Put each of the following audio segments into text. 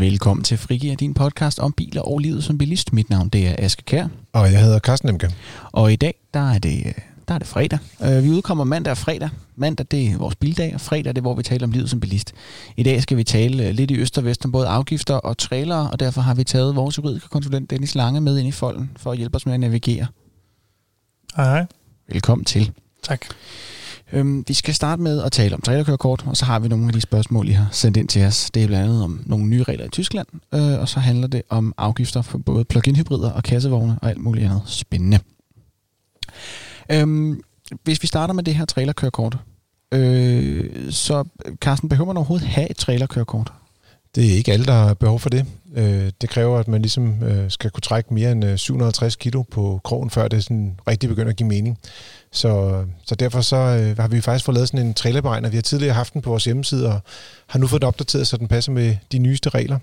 Velkommen til Frigir, din podcast om biler og livet som bilist. Mit navn det er Aske Kær. Og jeg hedder Carsten Emke. Og i dag, der er det, der er det fredag. Øh, Vi udkommer mandag og fredag. Mandag, det er vores bildag, og fredag, det er, hvor vi taler om livet som bilist. I dag skal vi tale øh, lidt i øst og vest om både afgifter og trailere, og derfor har vi taget vores juridiske konsulent Dennis Lange med ind i folden for at hjælpe os med at navigere. Hej, hej. Velkommen til. Tak. Øhm, vi skal starte med at tale om trailerkørekort, og så har vi nogle af de spørgsmål, I har sendt ind til os. Det er blandt andet om nogle nye regler i Tyskland, øh, og så handler det om afgifter for både plug-in hybrider og kassevogne og alt muligt andet spændende. Øhm, hvis vi starter med det her trailerkørekort, øh, så Carsten, behøver man overhovedet have et trailerkørekort? Det er ikke alle, der har behov for det. Øh, Det kræver, at man ligesom øh, skal kunne trække mere end øh, 750 kilo på krogen, før det sådan rigtig begynder at give mening. Så, så derfor så øh, har vi faktisk fået lavet sådan en trailerberegner. Vi har tidligere haft den på vores hjemmeside, og har nu fået den opdateret, så den passer med de nyeste regler.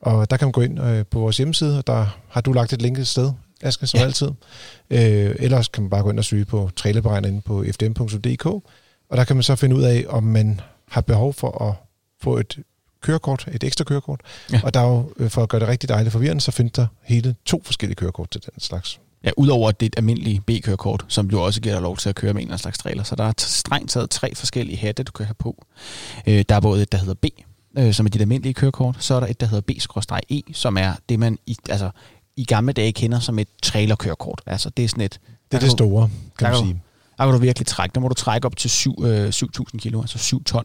Og der kan man gå ind øh, på vores hjemmeside, og der har du lagt et link et sted, Asger, som ja. altid. Øh, ellers kan man bare gå ind og søge på trailerberegner inde på fdm.dk, og der kan man så finde ud af, om man har behov for at få et kørekort, et ekstra kørekort. Ja. Og der er jo, øh, for at gøre det rigtig dejligt forvirrende, så findes der hele to forskellige kørekort til den slags. Ja, udover det et almindelige B-kørekort, som jo også giver dig lov til at køre med en eller anden slags trailer. Så der er strengt taget tre forskellige hatte, du kan have på. Øh, der er både et, der hedder B, øh, som er dit almindelige kørekort. Så er der et, der hedder B-E, som er det, man i, altså, i gamle dage kender som et trailerkørekort. Altså, det er sådan et... Det er det kan du- store, kan man sige. Der kan du virkelig trække. Der må du trække op til syv, øh, 7.000 kilo, altså 7 ton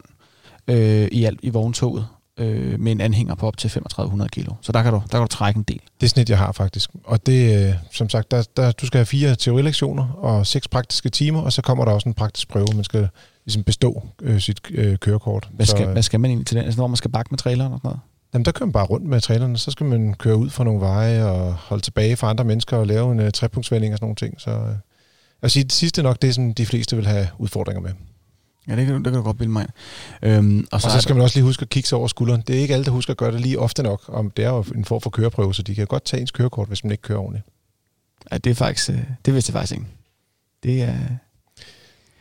øh, i alt i vogntoget øh, med en anhænger på op til 3500 kilo. Så der kan du, der kan du trække en del. Det er snit, jeg har faktisk. Og det, øh, som sagt, der, der, du skal have fire teorilektioner og seks praktiske timer, og så kommer der også en praktisk prøve, man skal ligesom bestå øh, sit øh, kørekort. Hvad skal, så, hvad skal man egentlig til den? Altså, når man skal bakke med traileren og sådan noget? Jamen, der kører man bare rundt med trailerne, så skal man køre ud fra nogle veje og holde tilbage fra andre mennesker og lave en uh, trepunktsvending og sådan nogle ting. Så øh, jeg vil sige, det sidste er nok det, som de fleste vil have udfordringer med. Ja, det kan, det kan du godt bilde mig. Øhm, og, Og så, er så skal man også lige huske at kigge sig over skulderen. Det er ikke alle, der husker at gøre det lige ofte nok. Om det er jo en form for køreprøve, så de kan godt tage ens kørekort, hvis man ikke kører ordentligt. der, ja, det er faktisk, øh, det vidste jeg faktisk ikke. Det er,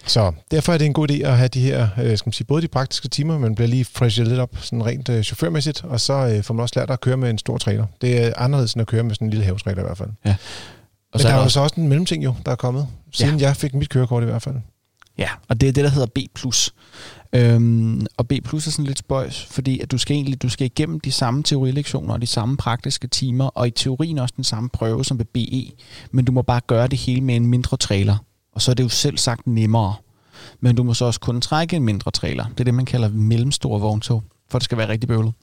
Så derfor er det en god idé at have de her, øh, skal man sige, både de praktiske timer, man bliver lige freshet lidt op, sådan rent øh, chaufførmæssigt, og så øh, får man også lært at køre med en stor trailer. Det er anderledes end at køre med sådan en lille havetrailer i hvert fald. og Men så der er er der jo også, så også en mellemting jo, der er kommet, siden ja. jeg fik mit kørekort i hvert fald ja, og det er det, der hedder B+. Øhm, og B er sådan lidt spøjs, fordi at du skal egentlig du skal igennem de samme teorilektioner og de samme praktiske timer, og i teorien også den samme prøve som ved BE, men du må bare gøre det hele med en mindre trailer. Og så er det jo selv sagt nemmere. Men du må så også kun trække en mindre trailer. Det er det, man kalder mellemstore vogntog, for det skal være rigtig bøvlet.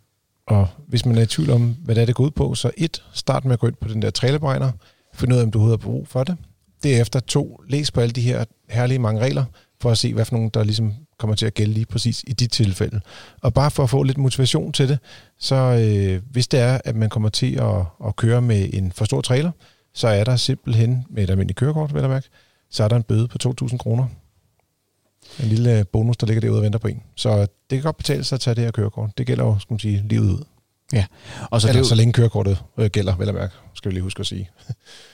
Og hvis man er i tvivl om, hvad det er, det går ud på, så et, start med at gå ind på den der trailerberegner, find ud af, om du overhovedet har brug for det. Derefter to, læs på alle de her herlige mange regler, for at se, hvad for nogle, der ligesom kommer til at gælde lige præcis i dit tilfælde. Og bare for at få lidt motivation til det, så øh, hvis det er, at man kommer til at, at køre med en for stor trailer, så er der simpelthen, med et almindeligt kørekort, vil jeg mærke, så er der en bøde på 2.000 kroner. En lille øh, bonus, der ligger derude og venter på en. Så det kan godt betale sig at tage det her kørekort. Det gælder jo, skal man sige, livet ud. Og så, Eller det, så længe kørekortet øh, gælder, vil jeg mærke, skal vi lige huske at sige.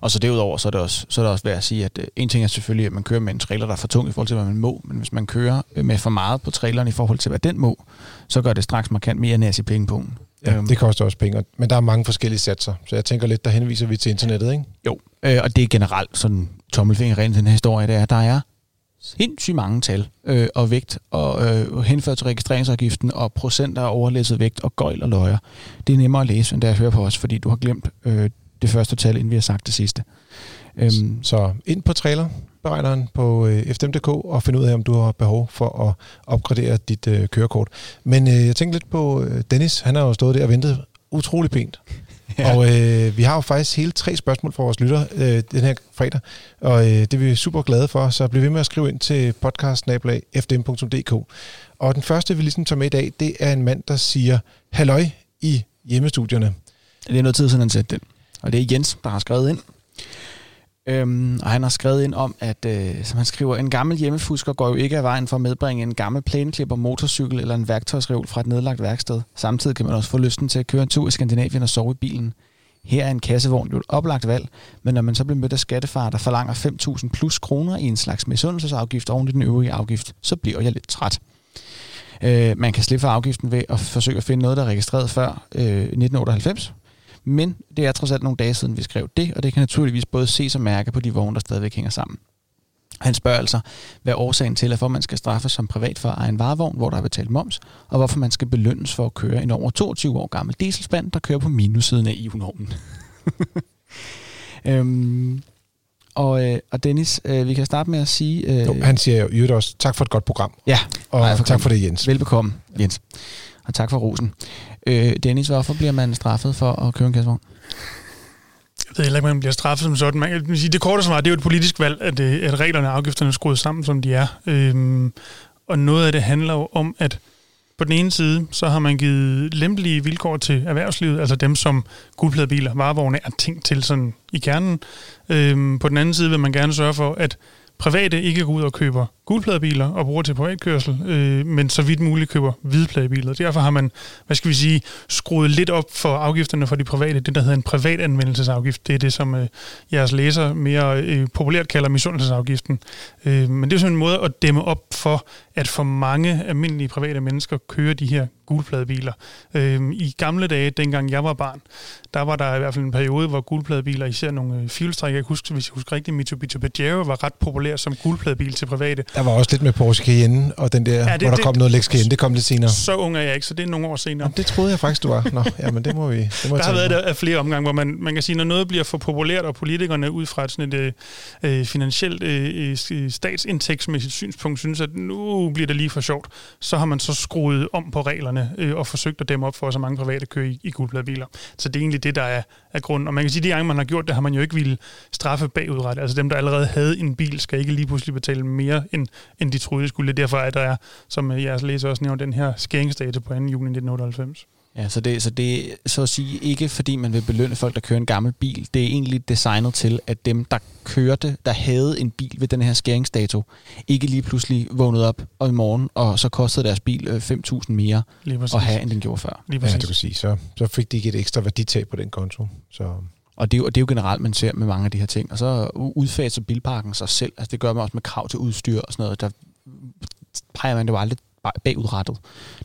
og så derudover, så er, det også, så er det også værd at sige, at øh, en ting er selvfølgelig, at man kører med en trailer, der er for tung i forhold til, hvad man må, men hvis man kører øh, med for meget på traileren i forhold til, hvad den må, så gør det straks markant mere næs i pengepunkten. Ja, Øhm. det koster også penge, men der er mange forskellige satser, så jeg tænker lidt, der henviser vi til internettet, ikke? Jo, øh, og det er generelt sådan tommelfingerreglen til den her historie, det er, at der er sindssygt mange tal øh, og vægt og øh, henført til registreringsafgiften og procenter af overlæsset vægt og gøjl og løjer. Det er nemmere at læse, end det er at høre på os, fordi du har glemt øh, det første tal, inden vi har sagt det sidste. Øhm, Så ind på trailerberegneren på øh, fdm.dk og find ud af, om du har behov for at opgradere dit øh, kørekort. Men øh, jeg tænkte lidt på øh, Dennis, han har jo stået der og ventet utrolig pænt. Ja. Og øh, vi har jo faktisk hele tre spørgsmål fra vores lytter øh, den her fredag, og øh, det er vi super glade for, så bliv ved med at skrive ind til podcast.fdm.dk. Og den første, vi ligesom tager med i dag, det er en mand, der siger halløj i hjemmestudierne. Det er noget tid siden, han sendte den. Og det er Jens, der har skrevet ind. Øhm, og han har skrevet ind om, at øh, som han skriver, en gammel hjemmefusker går jo ikke af vejen for at medbringe en gammel plæneklipper, motorcykel eller en værktøjsreol fra et nedlagt værksted. Samtidig kan man også få lysten til at køre en tur i Skandinavien og sove i bilen. Her er en kassevogn jo et oplagt valg, men når man så bliver mødt af skattefar, der forlanger 5.000 plus kroner i en slags misundelsesafgift oven i den øvrige afgift, så bliver jeg lidt træt. Øh, man kan slippe for afgiften ved at forsøge at finde noget, der er registreret før øh, 1998. Men det er trods alt nogle dage siden, vi skrev det, og det kan naturligvis både ses og mærke på de vogne, der stadigvæk hænger sammen. Han spørger altså, hvad årsagen til, at for man skal straffes som privat for at eje en varevogn, hvor der er betalt moms, og hvorfor man skal belønnes for at køre en over 22 år gammel dieselspand, der kører på minussiden af EU-normen. øhm, og, øh, og Dennis, øh, vi kan starte med at sige... Øh, jo, han siger jo også, tak for et godt program. Ja. Og nej, for tak for det, Jens. Velbekomme, Jens. Og tak for rosen. Øh, Dennis, hvorfor bliver man straffet for at køre en kassevogn? Jeg ved heller ikke, man bliver straffet som sådan. Man kan sige, det korte svar, det er jo et politisk valg, at, øh, at reglerne og afgifterne er skruet sammen, som de er. Øhm, og noget af det handler jo om, at på den ene side, så har man givet lempelige vilkår til erhvervslivet, altså dem, som guldpladebiler, varevogne er tænkt til sådan i kernen. Øhm, på den anden side vil man gerne sørge for, at private ikke går ud og køber gulpladebiler og bruger til privatkørsel, øh, men så vidt muligt køber hvidpladebiler. Derfor har man, hvad skal vi sige, skruet lidt op for afgifterne for de private, det der hedder en privatanvendelsesafgift. Det er det, som øh, jeres læser mere øh, populært kalder misundelsesafgiften. Øh, men det er sådan en måde at dæmme op for, at for mange almindelige private mennesker kører de her gulpladebiler. Øh, I gamle dage, dengang jeg var barn, der var der i hvert fald en periode, hvor gulpladebiler, især nogle øh, fjulstræk, jeg husker, hvis jeg husker rigtigt, Mitsubishi Pajero var ret populær som gulpladebil til private. Der var også lidt med Porsche Cayenne, og den der, ja, det, hvor der det, kom noget Lex Cayenne, det kom lidt senere. Så ung er jeg ikke, så det er nogle år senere. Jamen, det troede jeg faktisk, du var. Nå, ja, men det må vi det må Der har været der af flere omgange, hvor man, man kan sige, når noget bliver for populært, og politikerne ud fra et, sådan et øh, øh finansielt øh, øh, statsindtægtsmæssigt synspunkt synes, at nu bliver det lige for sjovt, så har man så skruet om på reglerne øh, og forsøgt at dæmme op for så mange private kører i, i guldpladebiler. Så det er egentlig det, der er, er grunden. Og man kan sige, at de gange, man har gjort det, har man jo ikke ville straffe bagudrettet. Altså dem, der allerede havde en bil, skal ikke lige pludselig betale mere, end, end de troede, de skulle. Derfor er der, som jeres læser også nævner, den her skæringsdata på 2. juni 1998. Ja, så det, så det er så at sige ikke fordi man vil belønne folk, der kører en gammel bil. Det er egentlig designet til, at dem, der kørte, der havde en bil ved den her skæringsdato, ikke lige pludselig vågnede op og i morgen, og så kostede deres bil 5.000 øh, mere at have, end den gjorde før. Lige ja, du kan sige. Så, så fik de ikke et ekstra værditab på den konto. Så og det, er jo, det er jo generelt, man ser med mange af de her ting. Og så udfaser bilparken sig selv. Altså det gør man også med krav til udstyr og sådan noget. Der peger man det jo aldrig bagudrettet.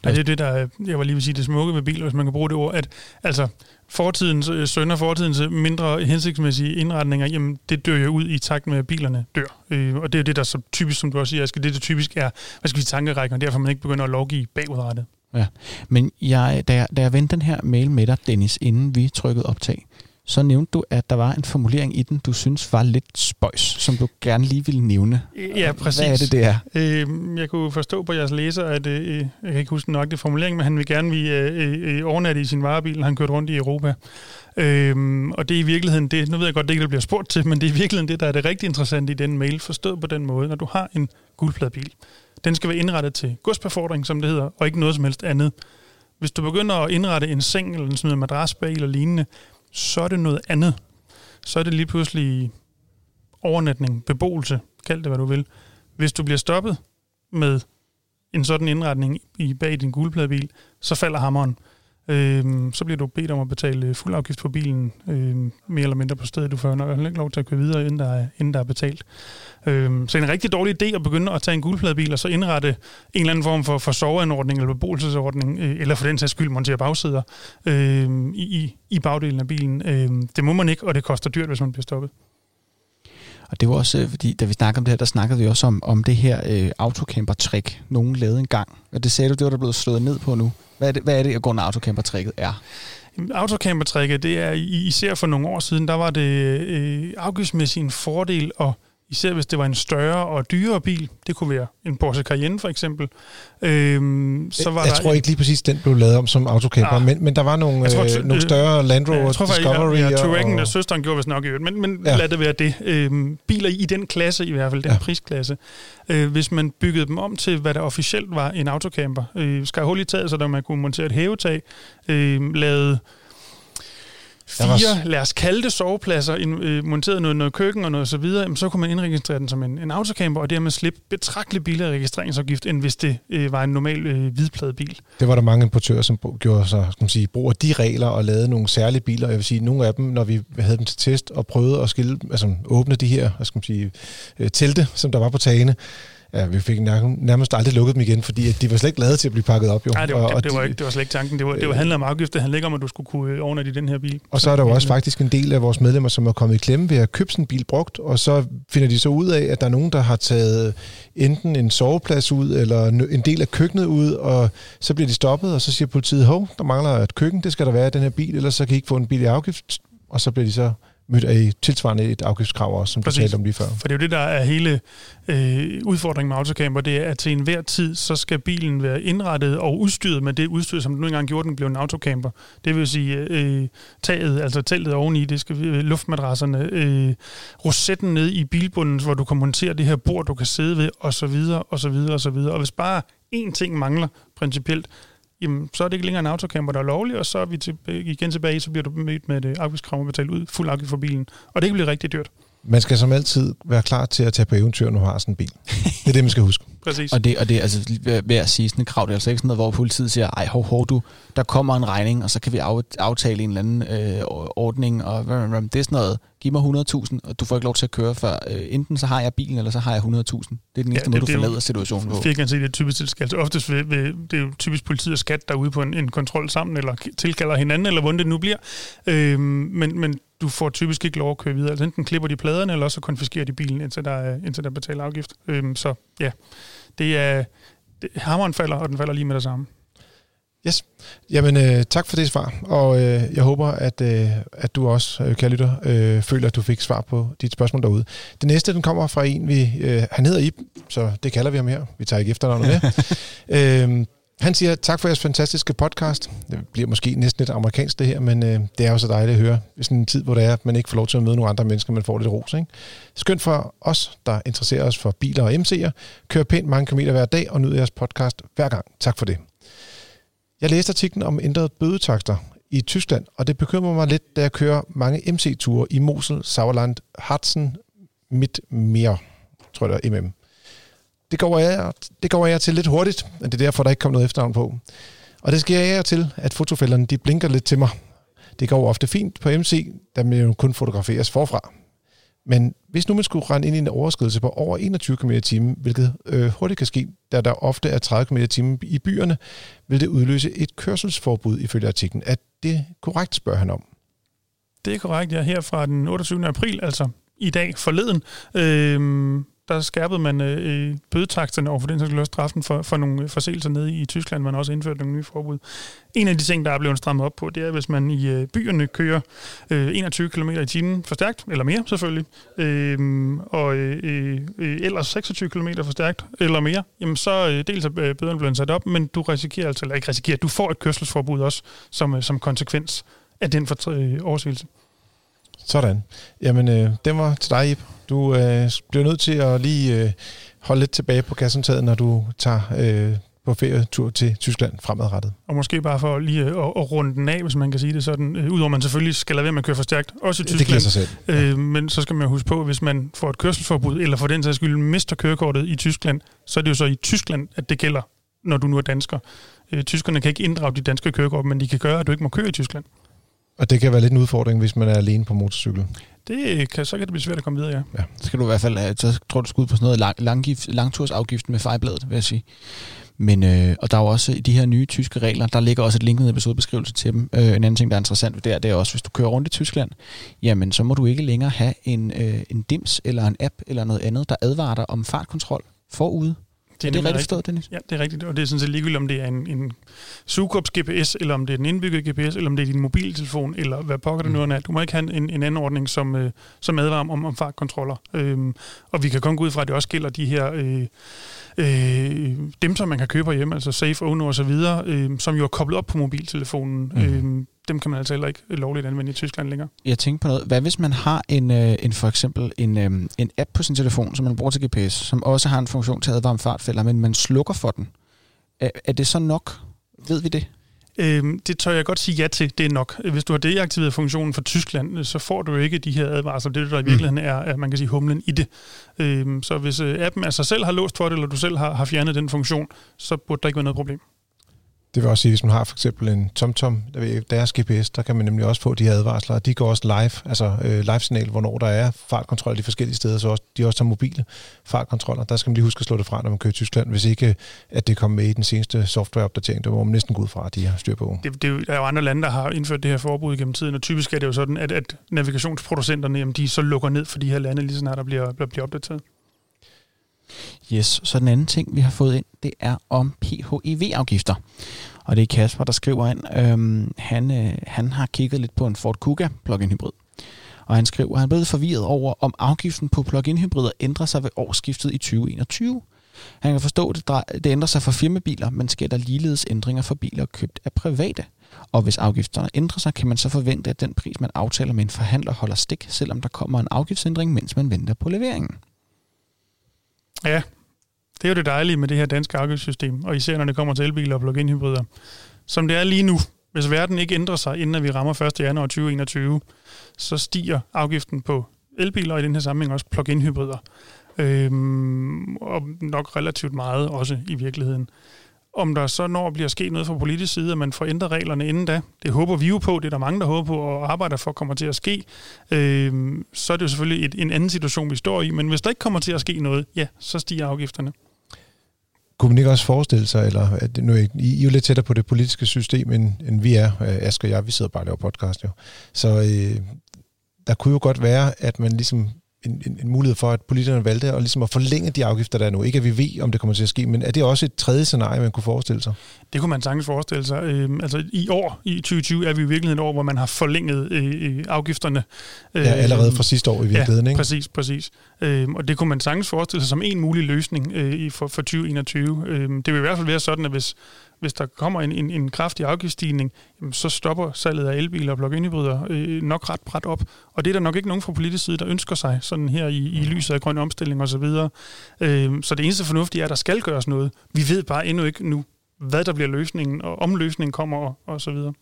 Ja, det er det, der jeg var lige vil sige, det smukke ved biler, hvis man kan bruge det ord, at altså, fortidens øh, sønder, fortidens øh, mindre hensigtsmæssige indretninger, jamen det dør jo ud i takt med, at bilerne dør. Øh, og det er det, der så typisk, som du også siger, Aske, det, det typisk er, hvad skal vi tankerækken, og derfor man ikke begynder at lovgive bagudrettet. Ja, men jeg, da, jeg, da jeg vendte den her mail med dig, Dennis, inden vi trykkede optag, så nævnte du, at der var en formulering i den, du synes var lidt spøjs, som du gerne lige ville nævne. Ja, præcis. Hvad er det, det er? Øh, jeg kunne forstå på jeres læser, at øh, jeg kan ikke huske nok det formulering, men han vil gerne vi øh, øh, overnatte i sin varebil, han kørte rundt i Europa. Øhm, og det er i virkeligheden det, nu ved jeg godt, det ikke bliver spurgt til, men det er i virkeligheden det, der er det rigtig interessante i den mail, forstået på den måde, når du har en guldpladebil. Den skal være indrettet til godsbefordring, som det hedder, og ikke noget som helst andet. Hvis du begynder at indrette en seng eller en sådan madras bag eller lignende, så er det noget andet. Så er det lige pludselig overnatning, beboelse, kald det hvad du vil. Hvis du bliver stoppet med en sådan indretning i bag din gulpladebil, så falder hammeren øh, så bliver du bedt om at betale øh, fuld afgift på bilen, øh, mere eller mindre på stedet. Du får nok ikke lov til at køre videre, inden der er, inden der er betalt. Øh, så en rigtig dårlig idé at begynde at tage en gulpladebil og så indrette en eller anden form for, for soveanordning eller beboelsesordning, øh, eller for den sags skyld montere bagsæder øh, i, i bagdelen af bilen. Øh, det må man ikke, og det koster dyrt, hvis man bliver stoppet. Og det var også, øh, fordi da vi snakkede om det her, der snakkede vi også om, om det her øh, autocamper-trick, nogen lavede en gang. Og det sagde du, det var der blevet slået ned på nu. Hvad er det, hvad er det at gå en autocamper-tricket er? Autocamper-tricket, det er især for nogle år siden, der var det øh, afgiftsmæssigt en fordel at Især hvis det var en større og dyrere bil. Det kunne være en Porsche Cayenne for eksempel. Øhm, så var jeg der tror ikke lige præcis, den blev lavet om som autocamper. Ah. men, men der var nogle, tror, øh, nogle større Land Rover jeg tror, Discovery. Ja, ja, Touaregen og søsteren gjorde vist nok i men, men ja. lad det være det. Øhm, biler i den klasse i hvert fald, den ja. prisklasse. Øh, hvis man byggede dem om til, hvad der officielt var en autocamper. Øh, skal hul i taget, så der man kunne montere et hævetag. Øh, lavede fire, var... lad os kalde det sovepladser, øh, monteret noget, noget køkken og noget så videre, jamen, så kunne man indregistrere den som en, en autocamper, og dermed slippe betragteligt billigere registreringsafgift, end hvis det øh, var en normal øh, hvidpladebil. Det var der mange importører, som gjorde sig, skal man sige, brug af de regler og lavede nogle særlige biler. Jeg vil sige, nogle af dem, når vi havde dem til test og prøvede at skille, altså åbne de her, skal man sige, øh, telte, som der var på tagene, Ja, vi fik nærmest aldrig lukket dem igen, fordi de var slet ikke lavet til at blive pakket op. Jo. Nej, det var, og, det, det, var, ikke, det var slet ikke tanken. Det var, det var handlet om afgift. Det handler ikke om, at du skulle kunne overnatte i den her bil. Og så er der jo også faktisk en del af vores medlemmer, som er kommet i klemme ved at købe sådan en bil brugt, og så finder de så ud af, at der er nogen, der har taget enten en soveplads ud, eller en del af køkkenet ud, og så bliver de stoppet, og så siger politiet, hov, der mangler et køkken, det skal der være i den her bil, ellers så kan I ikke få en bil i afgift, og så bliver de så mødt af tilsvarende et afgiftskrav også, som Præcis. du talte om lige før. For det er jo det, der er hele øh, udfordringen med autocamper, det er, at til enhver tid, så skal bilen være indrettet og udstyret med det udstyr, som den nu engang gjorde, den blev en autocamper. Det vil sige øh, taget, altså teltet oveni, det skal øh, luftmadrasserne, øh, rosetten ned i bilbunden, hvor du kan montere det her bord, du kan sidde ved, og så videre, og så videre, og så videre. Og hvis bare én ting mangler principielt, jamen, så er det ikke længere en autocamper, der er lovlig, og så er vi til, igen tilbage, så bliver du mødt med et afgiftskrav og betalt ud fuld afgift for bilen. Og det kan blive rigtig dyrt. Man skal som altid være klar til at tage på eventyr, når man har sådan en bil. Det er det, man skal huske. Præcis. Og det, og det er altså ved at sige sådan et krav, det er altså ikke sådan noget, hvor politiet siger, ej, hov, hov, du, der kommer en regning, og så kan vi aftale en eller anden øh, ordning, og det er sådan noget, giv mig 100.000, og du får ikke lov til at køre før. Øh, enten så har jeg bilen, eller så har jeg 100.000. Det er den eneste ja, måde, du forlader situationen på. Fik jeg se, det typisk tilskaldelse. Oftest vil, vil, det er jo typisk politiet og skat, der er ude på en, en kontrol sammen, eller tilkalder hinanden, eller hvordan det nu bliver. Øh, men, men du får typisk ikke lov at køre videre. Altså enten klipper de pladerne, eller så konfiskerer de bilen, indtil der, er, indtil der betaler afgift. Øhm, så ja, det er... Det, hammeren falder, og den falder lige med det samme. Yes. Jamen, øh, tak for det svar, og øh, jeg håber, at, øh, at du også, øh, kære lytter, øh, føler, at du fik svar på dit spørgsmål derude. Det næste, den kommer fra en, vi, øh, han hedder Ib, så det kalder vi ham her. Vi tager ikke efternavnet med. øh, han siger, tak for jeres fantastiske podcast. Det bliver måske næsten lidt amerikansk det her, men øh, det er jo så dejligt at høre i sådan en tid, hvor det er, at man ikke får lov til at møde nogle andre mennesker, man får lidt ros. Ikke? Skønt for os, der interesserer os for biler og MC'er. Kør pænt mange kilometer hver dag og nyd jeres podcast hver gang. Tak for det. Jeg læste artiklen om ændrede bødetakster i Tyskland, og det bekymrer mig lidt, da jeg kører mange MC-ture i Mosel, Sauerland, Harzen, mere, tror jeg MM. Det går, jeg, det går jeg til lidt hurtigt, men det er derfor, der ikke kommer noget efternavn på. Og det sker jeg til, at fotofælderne de blinker lidt til mig. Det går ofte fint på MC, da man jo kun fotograferes forfra. Men hvis nu man skulle rende ind i en overskridelse på over 21 km i hvilket øh, hurtigt kan ske, da der ofte er 30 km i i byerne, vil det udløse et kørselsforbud ifølge artiklen. Er det korrekt, spørger han om? Det er korrekt, ja. Her fra den 28. april, altså i dag forleden, øh, der skærpede man øh, bødetaksterne over for den sags straffen for, for nogle øh, forseelser nede i Tyskland. Man har også indført nogle nye forbud. En af de ting, der er blevet strammet op på, det er, hvis man i øh, byerne kører øh, 21 km i timen for stærkt, eller mere selvfølgelig, øh, og øh, øh, ellers 26 km for stærkt, eller mere, jamen så øh, dels er bøden bøderne blevet sat op, men du risikerer altså, eller ikke risikerer, du får et kørselsforbud også som, øh, som konsekvens af den for, øh, oversigelse. Sådan. Jamen, øh, den var til dig, Ip. Du øh, bliver nødt til at lige øh, holde lidt tilbage på kassentaget, når du tager øh, på ferietur til Tyskland fremadrettet. Og måske bare for lige at, at runde den af, hvis man kan sige det sådan. Øh, udover man selvfølgelig skal lade være med at køre for stærkt, også i Tyskland. Det sig selv. Ja. Øh, men så skal man huske på, hvis man får et kørselsforbud, eller for den sags skyld mister kørekortet i Tyskland, så er det jo så i Tyskland, at det gælder, når du nu er dansker. Øh, tyskerne kan ikke inddrage de danske kørekort, men de kan gøre, at du ikke må køre i Tyskland. Og det kan være lidt en udfordring, hvis man er alene på motorcykel. Det kan, så kan det blive svært at komme videre, ja. ja. Så skal du i hvert fald, så tror du, skal på sådan noget lang, langgift, langtursafgift med fejbladet, vil jeg sige. Men, øh, og der er jo også i de her nye tyske regler, der ligger også et link ned i episodebeskrivelse til dem. Øh, en anden ting, der er interessant ved det, det er også, hvis du kører rundt i Tyskland, jamen så må du ikke længere have en, øh, en dims eller en app eller noget andet, der advarer dig om fartkontrol forude. Det er, er det rigtigt forstået, Dennis? Ja, det er rigtigt. Og det er sådan set ligegyldigt, om det er en, en Sukops GPS, eller om det er den indbyggede GPS, eller om det er din mobiltelefon, eller hvad pokker det mm. nu er. Du må ikke have en, en anden ordning, som, øh, som advarer om, om fartkontroller. Øhm, og vi kan kun gå ud fra, at det også gælder de her... Øh, øh, dem, som man kan købe hjemme, altså Safe Owner osv., øh, som jo er koblet op på mobiltelefonen. Mm. Øh, dem kan man altså heller ikke lovligt anvende i Tyskland længere. Jeg tænker på noget. Hvad hvis man har en, øh, en for eksempel en, øh, en app på sin telefon, som man bruger til GPS, som også har en funktion til at advare om fartfælder, men man slukker for den? Er, er det så nok? Ved vi det? Øhm, det tør jeg godt sige ja til, det er nok. Hvis du har deaktiveret funktionen for Tyskland, så får du ikke de her advarsler. Det, der i mm. virkeligheden er, at man kan sige humlen i det. Øhm, så hvis øh, appen af sig selv har låst for det, eller du selv har, har fjernet den funktion, så burde der ikke være noget problem. Det vil også sige, hvis man har for eksempel en TomTom, der deres GPS, der kan man nemlig også få de her advarsler. De går også live, altså øh, live-signal, hvornår der er fartkontrol de forskellige steder, så også, de også har mobile fartkontroller. Der skal man lige huske at slå det fra, når man kører i Tyskland, hvis ikke at det kommer med i den seneste softwareopdatering. der må man næsten gå ud fra, at de har styr på. Det, det, der er jo andre lande, der har indført det her forbud gennem tiden, og typisk er det jo sådan, at, at navigationsproducenterne, jamen, de så lukker ned for de her lande, lige så snart der bliver, bliver, bliver opdateret. Yes, så den anden ting, vi har fået ind, det er om PHEV-afgifter. Og det er Kasper, der skriver ind. Øhm, han, øh, han har kigget lidt på en Ford Kuga plug-in hybrid. Og han skriver, at han er blevet forvirret over, om afgiften på plug-in hybrider ændrer sig ved årsskiftet i 2021. Han kan forstå, at det, det ændrer sig for firmabiler, men sker der ligeledes ændringer for biler købt af private. Og hvis afgifterne ændrer sig, kan man så forvente, at den pris, man aftaler med en forhandler, holder stik, selvom der kommer en afgiftsændring, mens man venter på leveringen. Ja, det er jo det dejlige med det her danske afgiftssystem, og især når det kommer til elbiler og plug-in hybrider. Som det er lige nu, hvis verden ikke ændrer sig, inden vi rammer 1. januar 2021, så stiger afgiften på elbiler, og i den her sammenhæng også plug-in hybrider. Øhm, og nok relativt meget også i virkeligheden. Om der så når bliver sket noget fra politisk side, at man får ændret reglerne inden da, det håber vi jo på, det er der mange, der håber på og arbejder for kommer til at ske, øh, så er det jo selvfølgelig et, en anden situation, vi står i. Men hvis der ikke kommer til at ske noget, ja, så stiger afgifterne. Kunne man ikke også forestille sig, eller at nu er I, I er jo lidt tættere på det politiske system, end, end vi er, øh, Asger og jeg, vi sidder bare og laver podcast jo. Så øh, der kunne jo godt være, at man ligesom en, en, en mulighed for, at politikerne valgte at, ligesom at forlænge de afgifter, der er nu. Ikke at vi ved, om det kommer til at ske, men er det også et tredje scenarie, man kunne forestille sig? Det kunne man sagtens forestille sig. Øhm, altså i år, i 2020, er vi i virkeligheden et år, hvor man har forlænget øh, afgifterne. Ja, allerede fra sidste år i virkeligheden, ja, ikke? præcis, præcis. Øhm, og det kunne man sagtens forestille sig som en mulig løsning øh, for, for 2021. Øhm, det vil i hvert fald være sådan, at hvis hvis der kommer en, en, en kraftig afgiftsstigning, jamen, så stopper salget af elbiler og plug-in hybrider øh, nok ret bræt op. Og det er der nok ikke nogen fra politisk side, der ønsker sig, sådan her i, i lyset af grøn omstilling osv. Så, øh, så det eneste fornuftige er, at der skal gøres noget. Vi ved bare endnu ikke nu, hvad der bliver løsningen, og om løsningen kommer og, og så videre.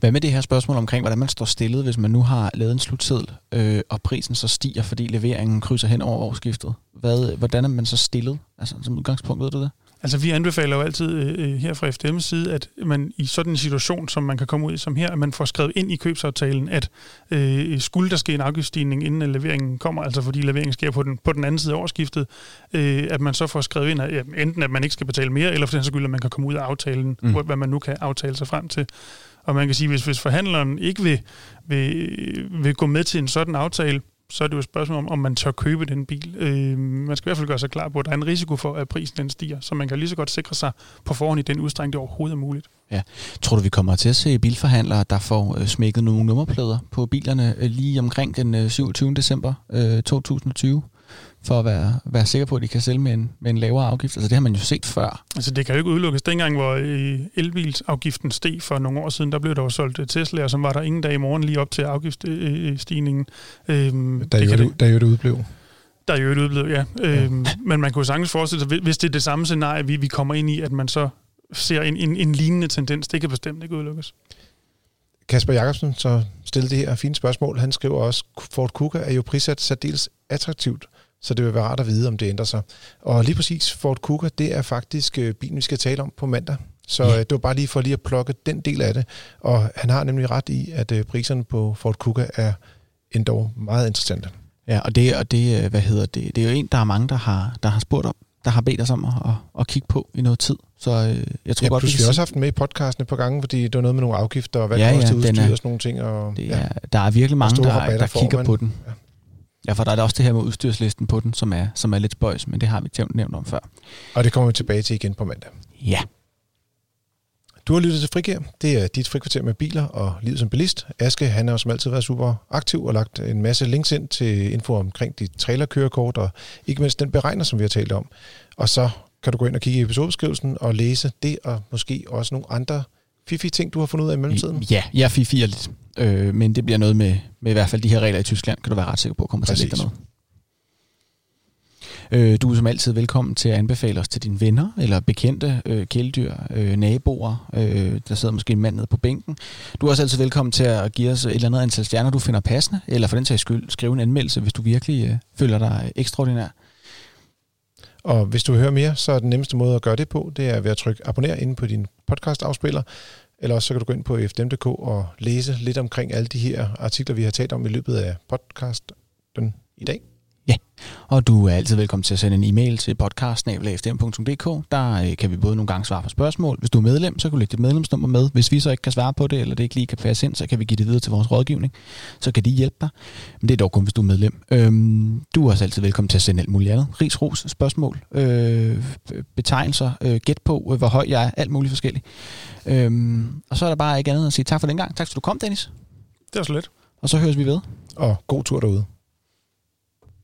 Hvad med det her spørgsmål omkring, hvordan man står stillet, hvis man nu har lavet en slutseddel, øh, og prisen så stiger, fordi leveringen krydser hen over årsskiftet? Hvad, hvordan er man så stillet? Altså som udgangspunkt, ved du det? Altså vi anbefaler jo altid øh, her fra FDM's side, at man i sådan en situation, som man kan komme ud i som her, at man får skrevet ind i købsaftalen, at øh, skulle der ske en afgiftsstigning, inden leveringen kommer, altså fordi leveringen sker på den, på den anden side af årsskiftet, øh, at man så får skrevet ind, at ja, enten at man ikke skal betale mere, eller for den skyld, at man kan komme ud af aftalen, mm. hvad man nu kan aftale sig frem til. Og man kan sige, hvis, hvis forhandleren ikke vil, vil, vil gå med til en sådan aftale, så er det jo et spørgsmål om, om man tør købe den bil. Øh, man skal i hvert fald gøre sig klar på, at der er en risiko for, at prisen den stiger, så man kan lige så godt sikre sig på forhånd i den udstrækning, det overhovedet er muligt. Ja. Tror du, vi kommer til at se bilforhandlere, der får øh, smækket nogle nummerplader på bilerne øh, lige omkring den øh, 27. december øh, 2020? For at være, være sikker på, at de kan sælge med en, med en lavere afgift. Altså det har man jo set før. Altså det kan jo ikke udelukkes. Dengang, hvor øh, elbilsafgiften steg for nogle år siden, der blev der jo solgt øh, Tesla'er, som var der ingen dag i morgen lige op til afgiftsstigningen. Øhm, der, jo det, der jo det udblev. Der er jo et udblev, ja. ja. Øhm, men man kunne sagtens forestille sig, hvis det er det samme scenarie, vi, vi kommer ind i, at man så ser en, en, en lignende tendens, det kan bestemt ikke udelukkes. Kasper Jacobsen så stillede det her fine spørgsmål. Han skriver også, Ford Kuga er jo prissat særdeles attraktivt så det vil være rart at vide, om det ændrer sig. Og lige præcis Ford Kuga, det er faktisk øh, bilen, vi skal tale om på mandag. Så ja. Øh, det var bare lige for lige at plukke den del af det. Og han har nemlig ret i, at øh, priserne på Ford Kuga er endda meget interessante. Ja, og det, og det, hvad hedder det, det er jo en, der er mange, der har, der har spurgt om, der har bedt os om at, at, at kigge på i noget tid. Så øh, jeg tror ja, godt, vi, har også haft den med i podcasten et par gange, fordi det var noget med nogle afgifter og hvad ja, koster ja, udstyr og sådan nogle ting. Og, det er, ja, der er virkelig mange, der, der kigger man. på den. Ja. Ja, for der er der også det her med udstyrslisten på den, som er, som er lidt spøjs, men det har vi nævnt om før. Og det kommer vi tilbage til igen på mandag. Ja. Du har lyttet til Frigær. Det er dit frikvarter med biler og livet som bilist. Aske, han har som altid været super aktiv og lagt en masse links ind til info omkring dit trailerkørekort og ikke mindst den beregner, som vi har talt om. Og så kan du gå ind og kigge i episodebeskrivelsen og læse det og måske også nogle andre fifi ting, du har fundet ud af i mellemtiden? Ja, jeg fifi lidt. Øh, men det bliver noget med, med i hvert fald de her regler i Tyskland, kan du være ret sikker på, kommer til at ligge noget. Øh, du er som altid velkommen til at anbefale os til dine venner eller bekendte øh, kæledyr, øh, naboer. Øh, der sidder måske en mand nede på bænken. Du er også altid velkommen til at give os et eller andet antal stjerner, du finder passende, eller for den sags skyld skrive en anmeldelse, hvis du virkelig øh, føler dig ekstraordinær. Og hvis du vil høre mere, så er den nemmeste måde at gøre det på, det er ved at trykke abonner inde på din podcast-afspiller, eller også så kan du gå ind på fdm.dk og læse lidt omkring alle de her artikler, vi har talt om i løbet af podcasten i dag. Og du er altid velkommen til at sende en e-mail til podcast.fdm.dk. Der øh, kan vi både nogle gange svare på spørgsmål. Hvis du er medlem, så kan du lægge dit medlemsnummer med. Hvis vi så ikke kan svare på det, eller det ikke lige kan passe ind, så kan vi give det videre til vores rådgivning. Så kan de hjælpe dig. Men det er dog kun, hvis du er medlem. Øhm, du er også altid velkommen til at sende alt muligt andet. Ris, ros, spørgsmål, øh, betegnelser, øh, gæt på, øh, hvor høj jeg er, alt muligt forskelligt. Øhm, og så er der bare ikke andet at sige tak for den gang. Tak, for at du kom, Dennis. Det var så lidt. Og så høres vi ved. Og god tur derude.